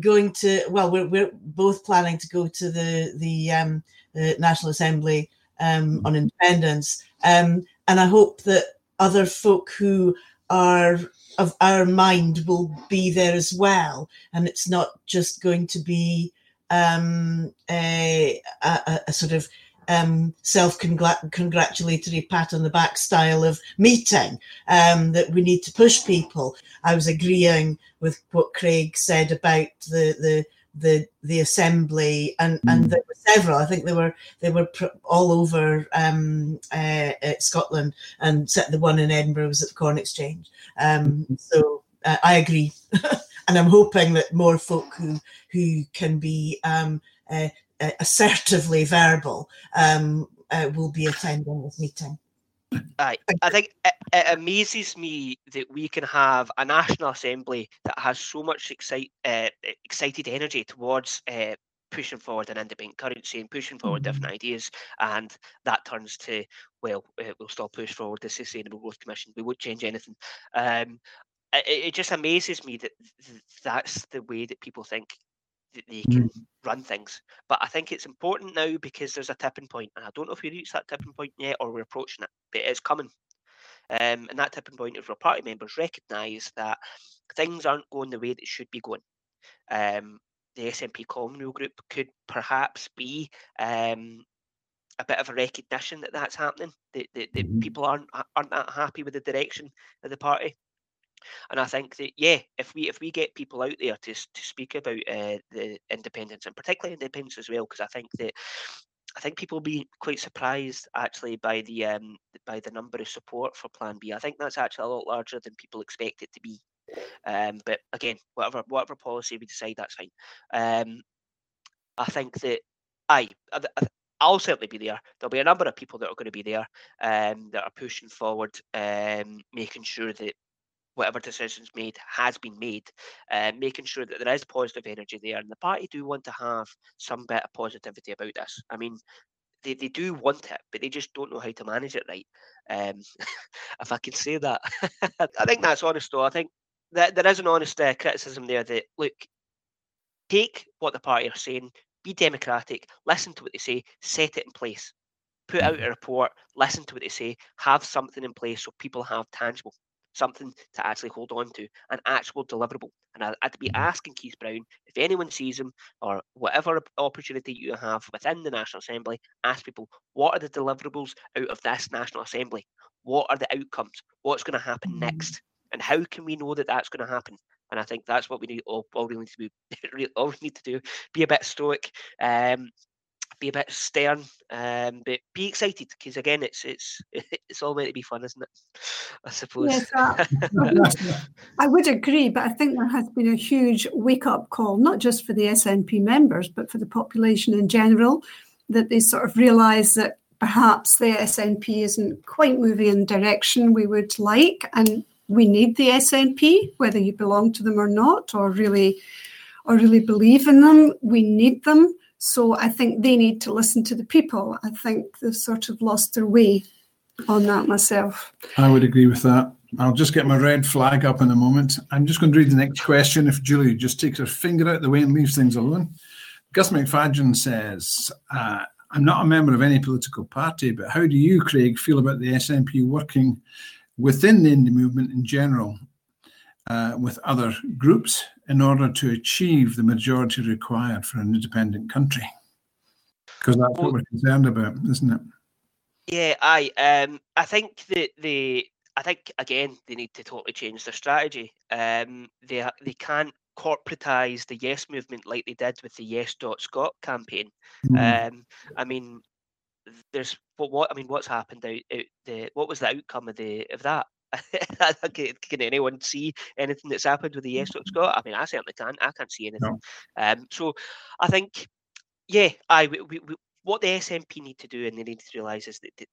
going to, well, we're, we're both planning to go to the, the, um, the National Assembly um, on independence. Um, and I hope that other folk who are of our mind will be there as well, and it's not just going to be um, a, a, a, sort of um, self-congratulatory pat on the back style of meeting um, that we need to push people. I was agreeing with what Craig said about the the the the assembly and and mm. there were several i think they were they were pr- all over um, uh, scotland and the one in edinburgh was at the corn exchange um, mm-hmm. so uh, i agree <laughs> and i'm hoping that more folk who who can be um, uh, uh assertively verbal um, uh, will be attending this meeting I, I think it, it, amazes me that we can have a national assembly that has so much excite, uh, excited energy towards uh, pushing forward an independent currency and pushing forward mm-hmm. different ideas, and that turns to well, uh, we'll still push forward the Sustainable Growth Commission. We won't change anything. Um, it, it just amazes me that that's the way that people think that they can mm. run things. But I think it's important now because there's a tipping point, and I don't know if we reached that tipping point yet or we're approaching it, but it's coming. Um, and that tipping point is where party members recognise that things aren't going the way that should be going. Um, the SNP Commonweal Group could perhaps be um, a bit of a recognition that that's happening. That, that, that mm-hmm. people aren't aren't that happy with the direction of the party. And I think that yeah, if we if we get people out there to to speak about uh, the independence and particularly independence as well, because I think that I think people will be quite surprised actually by the um, by the number of support for Plan B. I think that's actually a lot larger than people expect it to be. Um, but again, whatever whatever policy we decide, that's fine. Um, I think that I, I'll certainly be there. There'll be a number of people that are going to be there um, that are pushing forward, um, making sure that whatever decisions made has been made, uh, making sure that there is positive energy there. And the party do want to have some bit of positivity about this. I mean, they, they do want it, but they just don't know how to manage it right. Um, <laughs> if I can say that, <laughs> I think that's honest though. I think that there is an honest uh, criticism there that look, take what the party are saying, be democratic, listen to what they say, set it in place, put out a mm-hmm. report, listen to what they say, have something in place so people have tangible something to actually hold on to, an actual deliverable. And I, would be mm-hmm. asking Keith Brown if anyone sees him or whatever opportunity you have within the National Assembly, ask people what are the deliverables out of this National Assembly? What are the outcomes? What's going to happen mm-hmm. next? And how can we know that that's going to happen? And I think that's what we need. All, all we need to be, <laughs> all we need to do. Be a bit stoic. Um, be a bit stern, um, but be excited because again, it's it's <laughs> it's all meant to be fun, isn't it? <laughs> I suppose. Yes, uh, <laughs> I would agree, but I think there has been a huge wake up call, not just for the SNP members, but for the population in general, that they sort of realise that perhaps the SNP isn't quite moving in the direction we would like, and we need the SNP, whether you belong to them or not, or really, or really believe in them. We need them. So I think they need to listen to the people. I think they've sort of lost their way on that myself. I would agree with that. I'll just get my red flag up in a moment. I'm just going to read the next question. If Julie just takes her finger out the way and leaves things alone. Gus McFadden says, uh, I'm not a member of any political party, but how do you, Craig, feel about the SNP working within the indie movement in general uh, with other groups in order to achieve the majority required for an independent country? Because that's well, what we're concerned about, isn't it? Yeah, I um, I think that the I think again they need to totally change their strategy. Um, they they can't corporatize the Yes movement like they did with the Yes Dot Scot campaign. Mm. Um, I mean, there's but what I mean, what's happened out, out the what was the outcome of the of that? <laughs> can, can, anyone see anything that's happened with the Yes mm-hmm. Scot? I mean, I certainly can't. I can't see anything. No. Um, so I think, yeah, I we, we, what the SNP need to do and they need to realise is that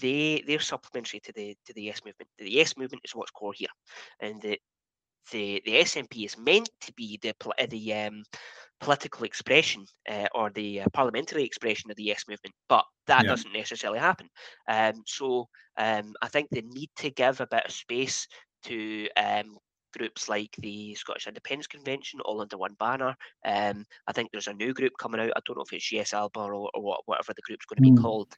they they're supplementary to the to the Yes movement. The Yes movement is what's core here, and the the the SNP is meant to be the the um, political expression uh, or the uh, parliamentary expression of the Yes movement, but that yeah. doesn't necessarily happen. Um, so um, I think they need to give a bit of space to um, groups like the Scottish Independence Convention, all under one banner. Um, I think there's a new group coming out. I don't know if it's Yes Alba or, or whatever the group's going to be mm. called.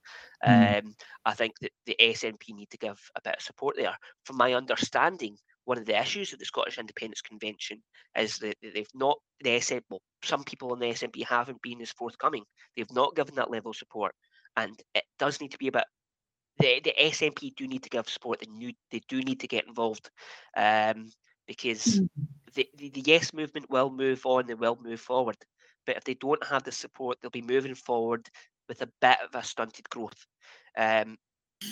Mm. Um, I think that the SNP need to give a bit of support there. From my understanding, one of the issues of the Scottish Independence Convention is that they've not the SNP. Well, some people in the SNP haven't been as forthcoming. They've not given that level of support, and it does need to be a bit. The, the SNP do need to give support. They, new, they do need to get involved, um, because mm-hmm. the, the, the yes movement will move on. They will move forward, but if they don't have the support, they'll be moving forward with a bit of a stunted growth. Um,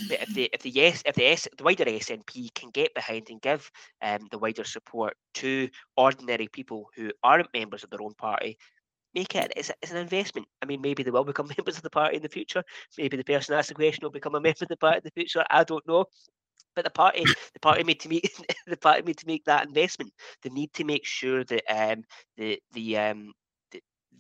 but if the if the yes if the S, the wider SNP can get behind and give um, the wider support to ordinary people who aren't members of their own party, make it it's, it's an investment. I mean, maybe they will become <laughs> members of the party in the future. Maybe the person asked the question will become a member of the party in the future. I don't know. But the party, the party made to make <laughs> the party made to make that investment. They need to make sure that um, the the um,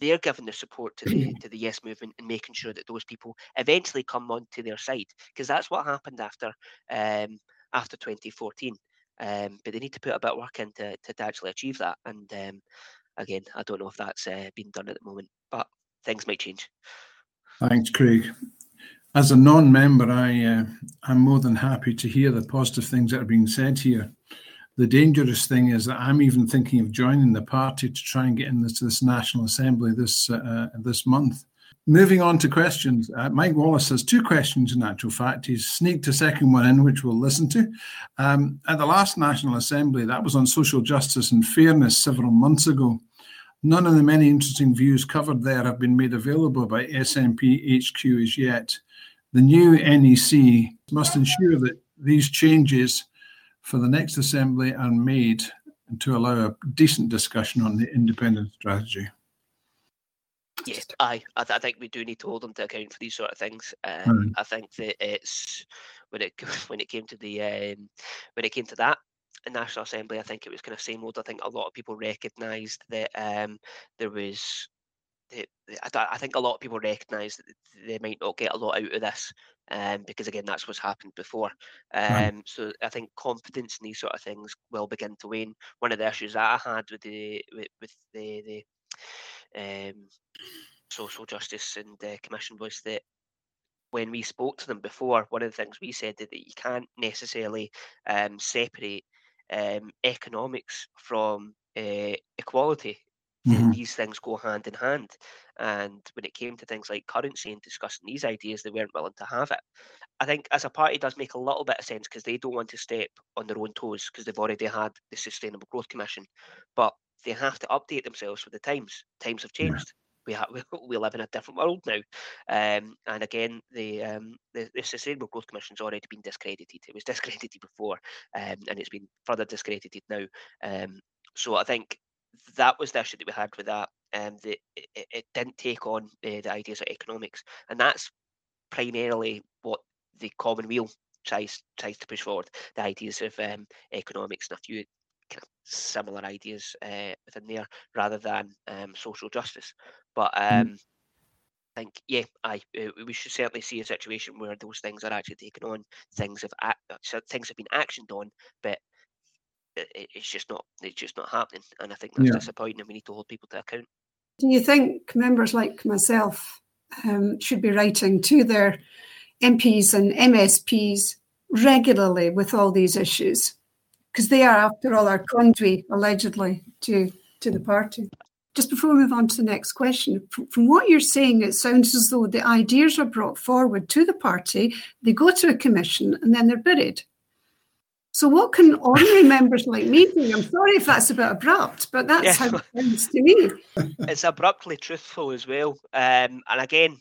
they're giving the support to the <clears throat> to the yes movement and making sure that those people eventually come onto their side because that's what happened after um, after 2014 um, but they need to put a bit of work in to, to, actually achieve that and um, again i don't know if that's uh, being done at the moment but things might change. Thanks craig. As a non-member i uh, i'm more than happy to hear the positive things that are being said here the dangerous thing is that I'm even thinking of joining the party to try and get in this, this National Assembly this uh, this month. Moving on to questions, uh, Mike Wallace has two questions in actual fact. He's sneaked a second one in, which we'll listen to. Um, at the last National Assembly, that was on social justice and fairness several months ago. None of the many interesting views covered there have been made available by SNP HQ as yet. The new NEC must ensure that these changes for the next assembly and made to allow a decent discussion on the independent strategy. Yes, I, I, I think we do need to hold them to account for these sort of things. Um, Mm. I think that it's when it <laughs> when it came to the um, when it came to that National Assembly, I think it was kind of same old. I think a lot of people recognised that um, there was. the- the- I, th- I think a lot of people recognise that they might not get a lot out of this, um, because again, that's what's happened before. Um, Right. So I think confidence in these sort of things will begin to wane. One of the issues that I had with the with, with the the um, social justice and uh, commission was that when we spoke to them before, one of the things we said that, that you can't necessarily um, separate um, economics from uh, equality. Mhm. These things go hand in hand. And when it came to things like currency and discussing these ideas, they weren't willing to have it. I think as a party it does make a little bit of sense because they don't want to step on their own toes because they've already had the Sustainable Growth Commission. But they have to update themselves with the times. Times have Yeah. changed. We, ha- <laughs> we we live in a different world now, um, and again, the, um, the the Sustainable Growth Commission's already been discredited. It was <laughs> discredited before, um, and it's been further discredited now. Um, so I think that was the issue that we had with that. Um, that it, it- didn't take on uh, the ideas of economics, and that's primarily what the Commonweal tries tries to push forward. The ideas of um, economics and a few kind of similar ideas uh, within there, rather than um, social justice. But um, I think, yeah, I uh, we should certainly see a situation where those things are actually taken on. Things have uh, things have been actioned on, but it, it- it's just not it's just not happening. And I think that's Yeah. disappointing. And we need to hold people to account. Do you think members like myself um, should be writing to their MPs and MSPs regularly with all these issues? Because they are, after all, our conduit, allegedly, to, to the party. Just before we move on to the next question, from, from what you're saying, it sounds as though the ideas are brought forward to the party, they go to a commission, and then they're buried. So, what can <laughs> ordinary members like me do? I'm sorry if that's a bit abrupt, but that's Yeah. how it sounds to me. <laughs> it's abruptly truthful as well. Um, and again,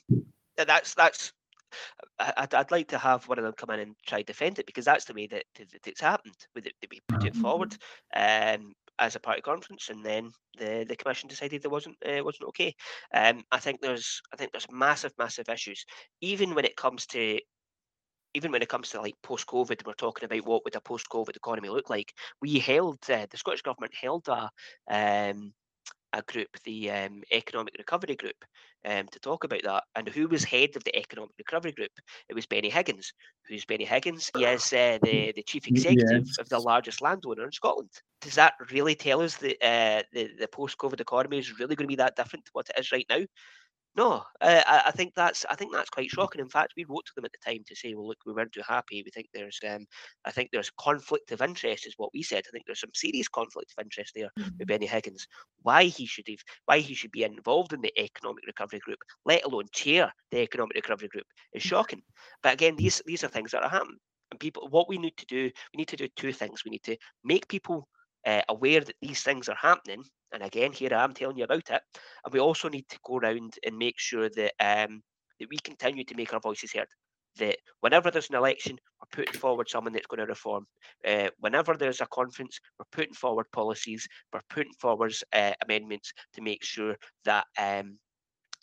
that's that's. I'd, I'd like to have one of them come in and try to defend it because that's the way that, that, it's happened. With it, that we put it forward um, as a party conference, and then the, the commission decided there wasn't uh, wasn't okay. Um, I think there's I think there's massive massive issues, even when it comes to even when it comes to like post COVID, we're talking about what would a post COVID economy look like. We held uh, the Scottish government held a um, a group, the um, Economic Recovery Group, um, to talk about that. And who was head of the Economic Recovery Group? It was Benny Higgins. Who's Benny Higgins? <sighs> He is uh, the, the chief executive of the largest landowner in Scotland. Does that really tell us that uh, the, the post COVID economy is really going to be that different to what it is right now? No, uh, I, I think that's I think that's quite shocking. In fact, we wrote to them at the time to say, well, look, we weren't too happy. We think there's, um, I think there's conflict of interest, is what we said. I think there's some serious conflict of interest there with Benny Higgins. Why he should have, why he should be involved in the Economic Recovery Group, let alone chair the Economic Recovery Group, is shocking. But again, these these are things that are happening, and people. What we need to do, we need to do two things. We need to make people uh, aware that these things are happening. And again, here I am telling you about it. And we also need to go around and make sure that um, that we continue to make our voices heard. That whenever there's an election, we're putting forward someone that's going to reform. Uh, whenever there's a conference, we're putting forward policies, we're putting forward uh, amendments to make sure that um,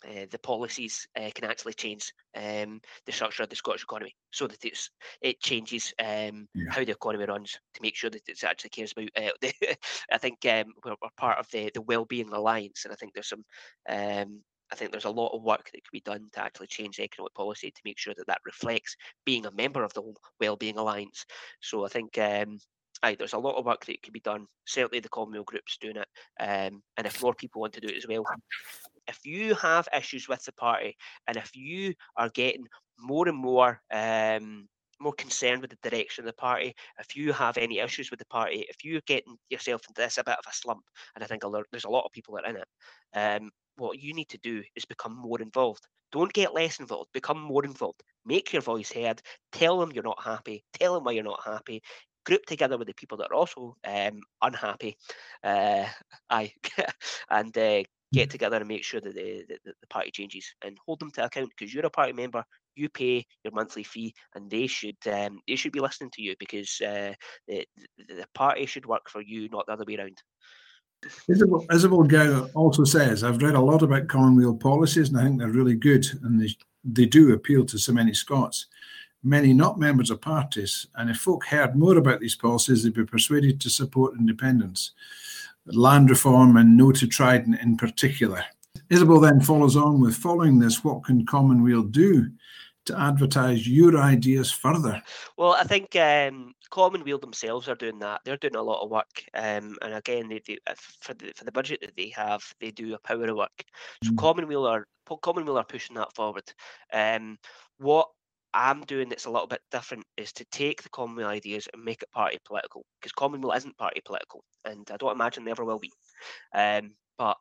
uh, the policies uh, can actually change um, the structure of the Scottish economy so that it's it changes um, Yeah. how the economy runs to make sure that it actually cares about. Uh, the, <laughs> I think um, we're, we're part of the the Wellbeing Alliance, and I think there's some. Um, I think there's a lot of work that can be done to actually change the economic policy to make sure that that reflects being a member of the Wellbeing Alliance. So I think um, aye, there's a lot of work that can be done. Certainly, the Commonweal Group's doing it, um, and if more people want to do it as well, if you have issues with the party and if you are getting more and more um, more concerned with the direction of the party, if you have any issues with the party, if you're getting yourself into this a bit of a slump, and I think there's a lot of people that are in it, um, what you need to do is become more involved. Don't get less involved. Become more involved. Make your voice heard. Tell them you're not happy. Tell them why you're not happy. Group together with the people that are also um, unhappy. Uh, <laughs> aye, <laughs> and uh, get together and make sure that the, the, the party changes and hold them to account because you're a party member, you pay your monthly fee, and they should um, they should be listening to you because uh, the, the party should work for you, not the other way around. Isabel, Isabel Gow also says, I've read a lot about Commonweal policies and I think they're really good and they, they do appeal to so many Scots, many not members of parties. And if folk heard more about these policies, they'd be persuaded to support independence, land reform, and no to Trident in particular. Isabel then follows on with following this, what can Commonweal do to advertise your ideas further? Well, I think um, Commonweal themselves are doing that. They're doing a lot of work, um, and again, they, they, uh, for the for the budget that they have, they do a power of work. So mm. Commonweal are Commonweal are pushing that forward. Um, what I'm doing that's a little bit different is to take the Commonweal ideas and make it party political, because Commonweal isn't party political, and I don't imagine they ever will be. Um, but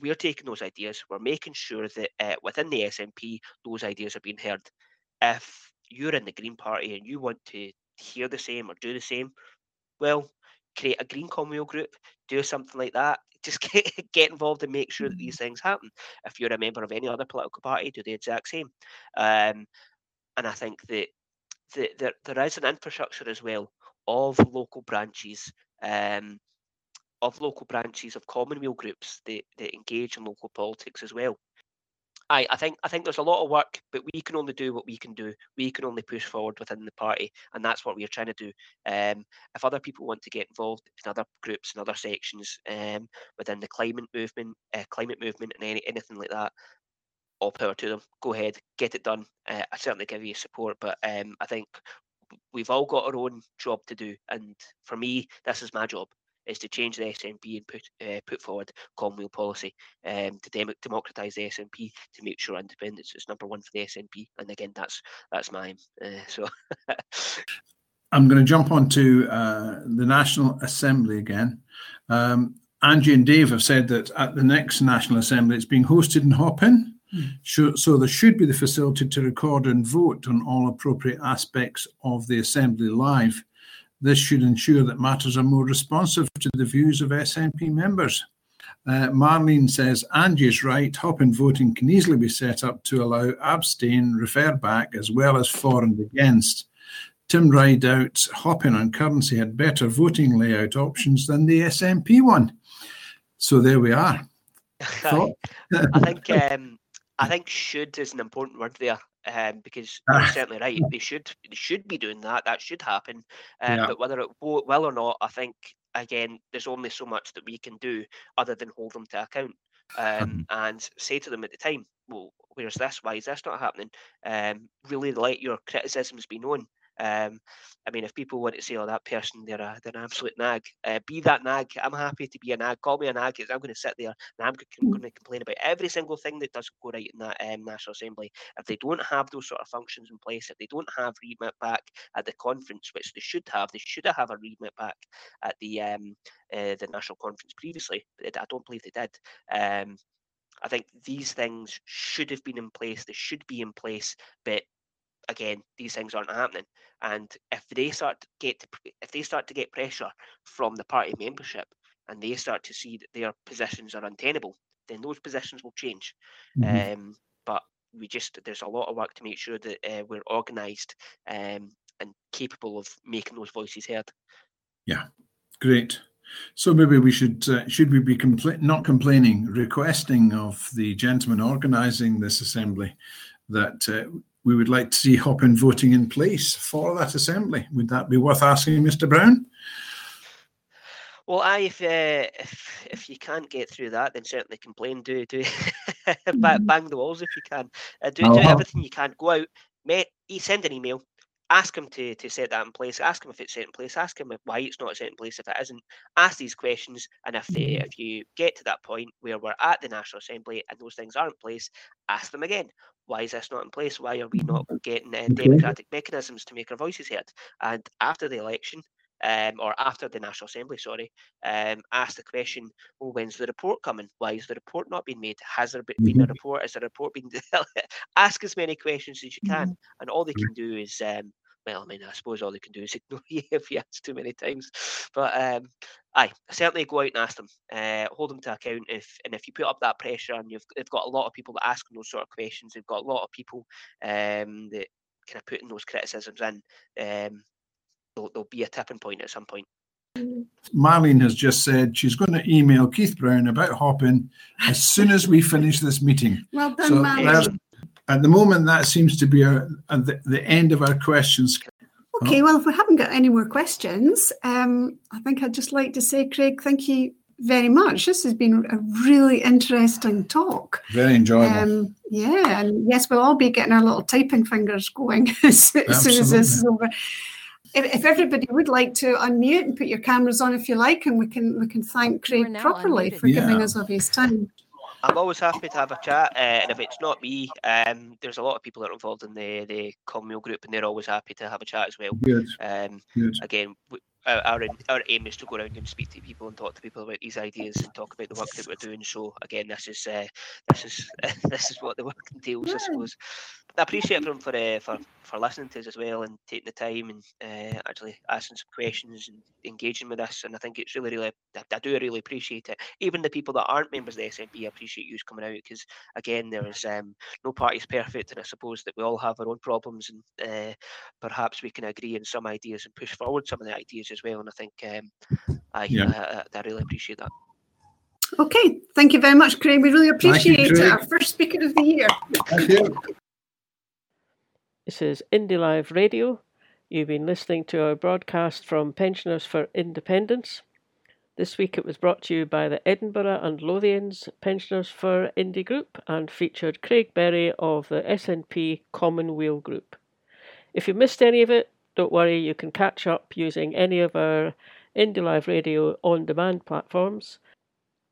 we're taking those ideas, we're making sure that uh, within the SNP, those ideas are being heard. If you're in the Green Party and you want to hear the same or do the same, well, create a Green Commonweal group, do something like that. <laughs> Just get, get involved and make sure that these mm-hmm. things happen. If you're a member of any other political party, do the exact same. Um, and I think that, there, is an infrastructure as well of local branches um, of local branches of Commonweal groups that, that engage in local politics as well. I, I think I think there's a lot of work, but we can only do what we can do. We can only push forward within the party, and that's what we're trying to do. Um, if other people want to get involved in other groups and other sections um, within the climate movement, uh, climate movement, and any, anything like that, all power to them. Go ahead, get it done. Uh, I certainly give you support, but um, I think we've all got our own job to do, and for me, this is my job is to change the SNP and put uh, put forward Commonweal policy um, to dem- democratise the SNP to make sure independence is number one for the SNP. And again, that's that's mine. Uh, <laughs> so. I'm going to jump onto uh, the National Assembly again. Um, Angie and Dave have said that at the next National Assembly, it's being hosted in Hopin. So there should be the facility to record and vote on all appropriate aspects of the Assembly live. This should ensure that matters are more responsive to the views of SNP members. Uh, Marlene says Angie's right. Hopin voting can easily be set up to allow abstain, refer back, as well as for and against. Tim Rideout, Hopin on currency had better voting layout options than the SNP one. So there we are. <laughs> I think um, I think should is an important word there um, because you're ah. certainly right. They should they should be doing that. That should happen. Um, yeah. But whether it will, will or not, I think again, there's only so much that we can do other than hold them to account um, mm-hmm. and say to them at the time, "Well, where's this? Why is this not happening?" Um, really let your criticisms be known. Um, I mean, if people want to say, "Oh, that person, they're, a, they're an absolute nag," uh, be that nag. I'm happy to be a nag. Call me a nag. Because I'm going to sit there and I'm going to complain about every single thing that doesn't go right in that um, National Assembly. If they don't have those sort of functions in place, if they don't have remit back at the conference, which they should have, they should have a remit back at the um, uh, the national conference previously. But I don't believe they did. Um, I think these things should have been in place. They should be in place, but again, these things aren't happening. And if they start to get to, if they start to get pressure from the party membership and they start to see that their positions are untenable, then those positions will change. Mm-hmm. Um, but we just there's a lot of work to make sure that uh, we're organised um, and capable of making those voices heard. Yeah, great. So maybe we should uh, should we be compl- not complaining, requesting of the gentleman organising this assembly that uh, we would like to see Hopin voting in place for that assembly. Would that be worth asking, Mr. Brown? Well, I if uh, if if you can't get through that, then certainly complain. Do do <laughs> bang the walls if you can. Uh, do do everything you can. Go out, mate. Send an email ask him to to set that in place. Ask him if it's set in place. Ask him why it's not set in place if it isn't. Ask these questions, and if they if you get to that point where we're at the National Assembly and those things aren't in place, ask them again. Why is this not in place? Why are we not getting uh, democratic mechanisms to make our voices heard? And after the election, um, or after the National Assembly, sorry, um, ask the question, well, when's the report coming? Why is the report not being made? Has there been a mm-hmm. report? Is the report being <laughs> ask as many questions as you can, mm-hmm. and all they can do is um, well, I mean, I suppose all they can do is <laughs> ignore you if you ask too many times. But um, aye, certainly go out and ask them, uh, hold them to account. If and if you put up that pressure, and you've they've got a lot of people that ask those sort of questions, they've got a lot of people um, that kind of putting those criticisms in. Um, there'll, there'll be a tipping point at some point. Marlene has just said she's going to email Keith Brown about Hopin as soon as we finish this meeting. Well done, So Marlene. At the moment, that seems to be our, at the, the end of our questions. Okay, well, if we haven't got any more questions, um, I think I'd just like to say, Craig, thank you very much. This has been a really interesting talk. Very enjoyable. Um, yeah, and yes, we'll all be getting our little typing fingers going as, <laughs> as soon as this is over. If, if everybody would like to unmute and put your cameras on, if you like, and we can we can thank Craig properly unmuted. for giving us of his time. I'm always happy to have a chat, uh, and if it's not me, um, there's a lot of people that are involved in the the Commonweal group, and they're always happy to have a chat as well. Good, Um, good. again, our, our aim- our aim is to go around and speak to people and talk to people about these ideas and talk about the work that we're doing. So again, this is uh, this is <laughs> this is what the work entails, I suppose. But I appreciate everyone for uh, for for listening to us as well and taking the time and uh, actually asking some questions and engaging with us. And I think it's really, really, I, do really appreciate it. Even the people that aren't members of the SNP, I appreciate you coming out because again, there is um, no is perfect, and I suppose that we all have our own problems and uh, perhaps we can agree on some ideas and push forward some of the ideas as well. And I think um, I, Yeah. I, I really appreciate that. Okay, thank you very much, Craig. We really Thank you, appreciate it. Our first speaker of the year. Thank you. This is Indie Live Radio. You've been listening to our broadcast from Pensioners for Independence. This week it was brought to you by the Edinburgh and Lothians Pensioners for Indie Group and featured Craig Berry of the SNP Commonweal Group. If you missed any of it, don't worry, you can catch up using any of our Indie Live Radio on demand platforms.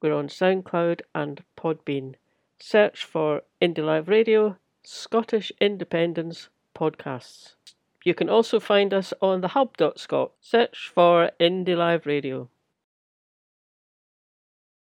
We're on SoundCloud and Podbean. Search for Indie Live Radio, Scottish Independence podcasts. You can also find us on the hub.scot. Search for Indie Live Radio.